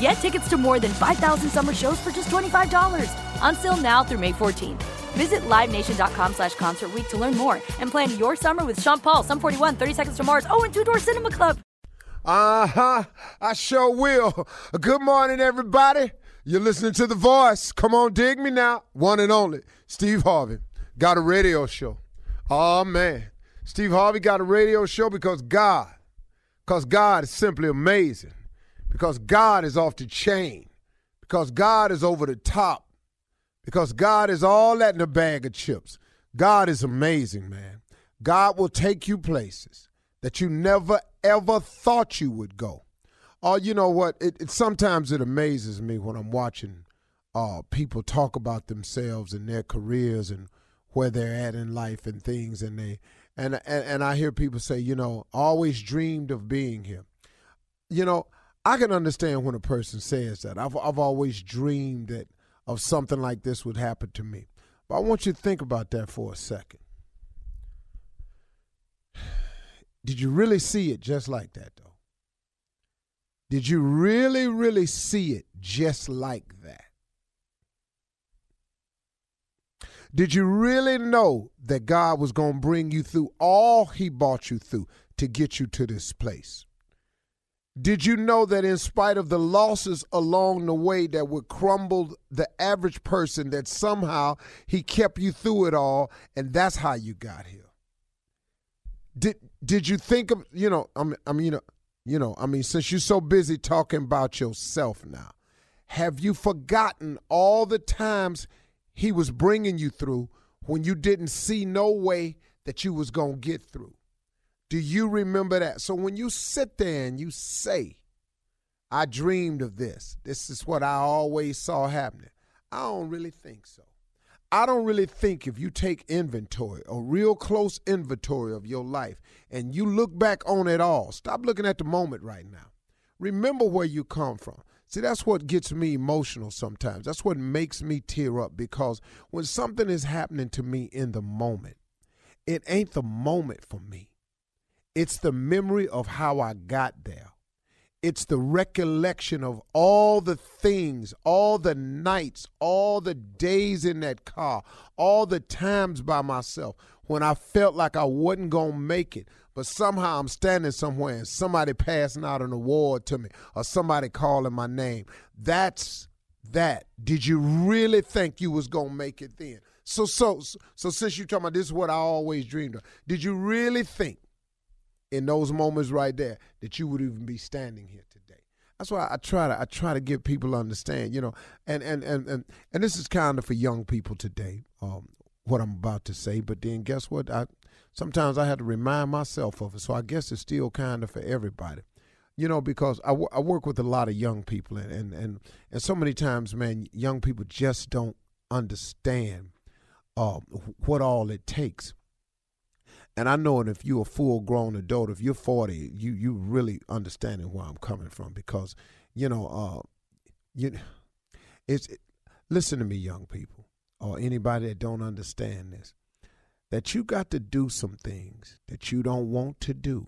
Get tickets to more than 5,000 summer shows for just $25. Until now through May 14th. Visit LiveNation.com slash Concert to learn more and plan your summer with Sean Paul, Sum 41, 30 Seconds to Mars, oh, and Two Door Cinema Club. Uh-huh. I sure will. Good morning, everybody. You're listening to The Voice. Come on, dig me now. One and only, Steve Harvey. Got a radio show. Oh, man. Steve Harvey got a radio show because God, because God is simply amazing because God is off the chain, because God is over the top, because God is all that in a bag of chips. God is amazing, man. God will take you places that you never ever thought you would go. Oh, you know what? It, it sometimes it amazes me when I'm watching uh, people talk about themselves and their careers and where they're at in life and things, and they and and, and I hear people say, you know, always dreamed of being here. You know, I can understand when a person says that. I've I've always dreamed that of something like this would happen to me. But I want you to think about that for a second. Did you really see it just like that though? Did you really really see it just like that? Did you really know that God was going to bring you through all he brought you through to get you to this place? Did you know that in spite of the losses along the way that would crumble the average person, that somehow he kept you through it all, and that's how you got here? Did did you think of you know I mean, I mean you know you know I mean since you're so busy talking about yourself now, have you forgotten all the times he was bringing you through when you didn't see no way that you was gonna get through? Do you remember that? So when you sit there and you say, I dreamed of this, this is what I always saw happening, I don't really think so. I don't really think if you take inventory, a real close inventory of your life, and you look back on it all, stop looking at the moment right now. Remember where you come from. See, that's what gets me emotional sometimes. That's what makes me tear up because when something is happening to me in the moment, it ain't the moment for me. It's the memory of how I got there. It's the recollection of all the things, all the nights, all the days in that car, all the times by myself when I felt like I wasn't going to make it. But somehow I'm standing somewhere and somebody passing out an award to me or somebody calling my name. That's that. Did you really think you was going to make it then? So, so, so since you're talking about this is what I always dreamed of, did you really think in those moments right there that you would even be standing here today. That's why I try to I try to get people to understand, you know, and and and and, and this is kind of for young people today. Um, what I'm about to say, but then guess what? I sometimes I have to remind myself of it. So I guess it's still kind of for everybody, you know, because I, w- I work with a lot of young people, and, and and and so many times, man, young people just don't understand uh, what all it takes and I know that if you're a full grown adult, if you're 40, you you really understanding where I'm coming from because, you know, uh, you it's it, listen to me, young people, or anybody that don't understand this, that you got to do some things that you don't want to do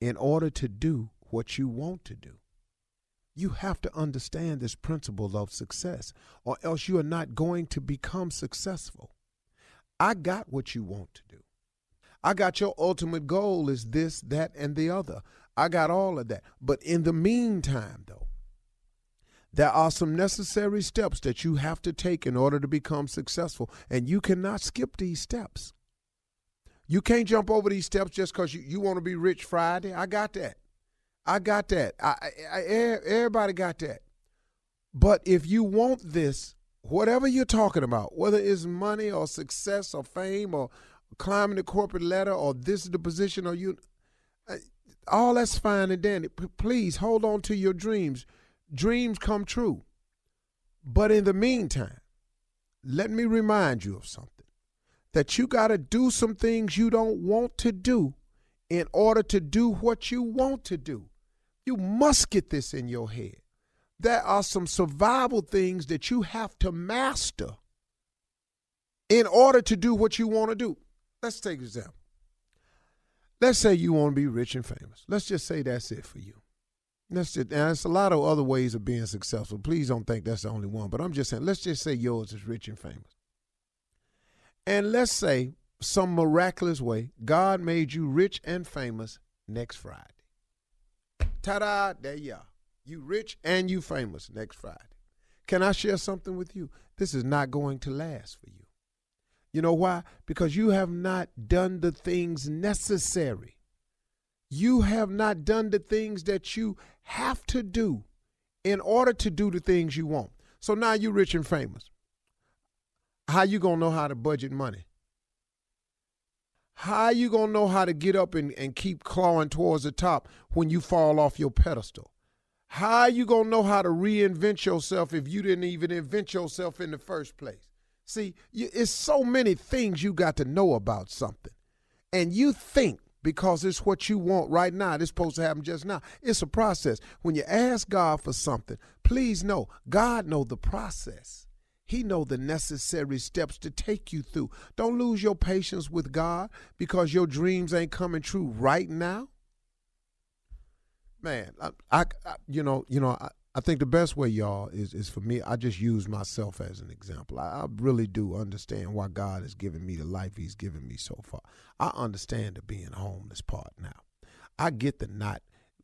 in order to do what you want to do. You have to understand this principle of success, or else you are not going to become successful. I got what you want to do. I got your ultimate goal is this, that, and the other. I got all of that. But in the meantime, though, there are some necessary steps that you have to take in order to become successful, and you cannot skip these steps. You can't jump over these steps just because you, you want to be rich Friday. I got that. I got that. I, I, I, everybody got that. But if you want this, whatever you're talking about, whether it's money or success or fame or climbing the corporate ladder or this is the position or you all that's fine and dandy. Please hold on to your dreams. Dreams come true. But in the meantime let me remind you of something that you got to do some things you don't want to do in order to do what you want to do. You must get this in your head. There are some survival things that you have to master in order to do what you want to do Let's take an example. Let's say you want to be rich and famous. Let's just say that's it for you. That's just, and there's a lot of other ways of being successful. Please don't think that's the only one. But I'm just saying, let's just say yours is rich and famous. And let's say some miraculous way, God made you rich and famous next Friday. Ta-da, there you are. You rich and you famous next Friday. Can I share something with you? This is not going to last for you. You know why? Because you have not done the things necessary. You have not done the things that you have to do in order to do the things you want. So now you're rich and famous. How you gonna know how to budget money? How you gonna know how to get up and, and keep clawing towards the top when you fall off your pedestal? How you gonna know how to reinvent yourself if you didn't even invent yourself in the first place? See, you, it's so many things you got to know about something. And you think because it's what you want right now, it's supposed to happen just now. It's a process. When you ask God for something, please know God know the process. He know the necessary steps to take you through. Don't lose your patience with God because your dreams ain't coming true right now. Man, I, I, I you know, you know, I, I think the best way, y'all, is is for me. I just use myself as an example. I, I, really do understand why God has given me the life He's given me so far. I understand the being homeless part now. I get the not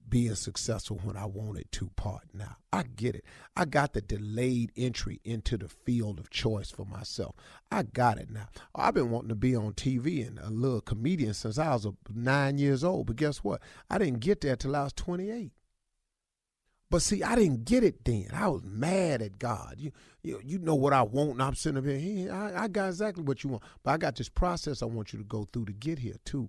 being successful when I wanted to part now. I get it. I got the delayed entry into the field of choice for myself. I got it now. I've been wanting to be on TV and a little comedian since I was nine years old. But guess what? I didn't get there till I was 28. But see, I didn't get it then. I was mad at God. You, you, you know what I want, and I'm sitting up here. I, I got exactly what you want. But I got this process I want you to go through to get here, too.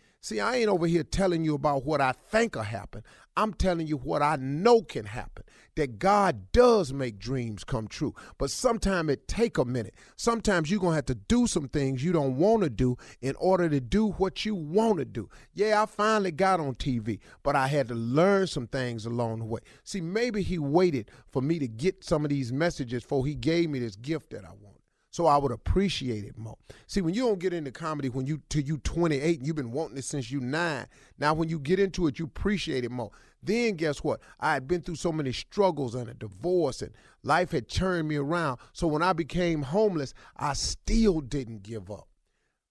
See, I ain't over here telling you about what I think will happen. I'm telling you what I know can happen. That God does make dreams come true. But sometimes it take a minute. Sometimes you're going to have to do some things you don't want to do in order to do what you want to do. Yeah, I finally got on TV, but I had to learn some things along the way. See, maybe he waited for me to get some of these messages before he gave me this gift that I want so I would appreciate it more. See, when you don't get into comedy when you till you 28 and you've been wanting it since you nine, now when you get into it, you appreciate it more. Then guess what? I had been through so many struggles and a divorce, and life had turned me around. So when I became homeless, I still didn't give up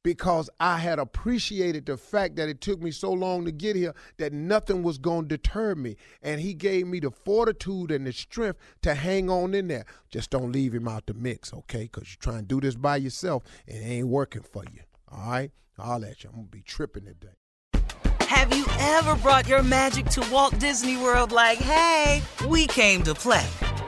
because I had appreciated the fact that it took me so long to get here that nothing was going to deter me. And he gave me the fortitude and the strength to hang on in there. Just don't leave him out the mix, okay? Because you're trying to do this by yourself and it ain't working for you, all right? I'll let you. I'm going to be tripping today. Have you ever brought your magic to Walt Disney World like, hey, we came to play?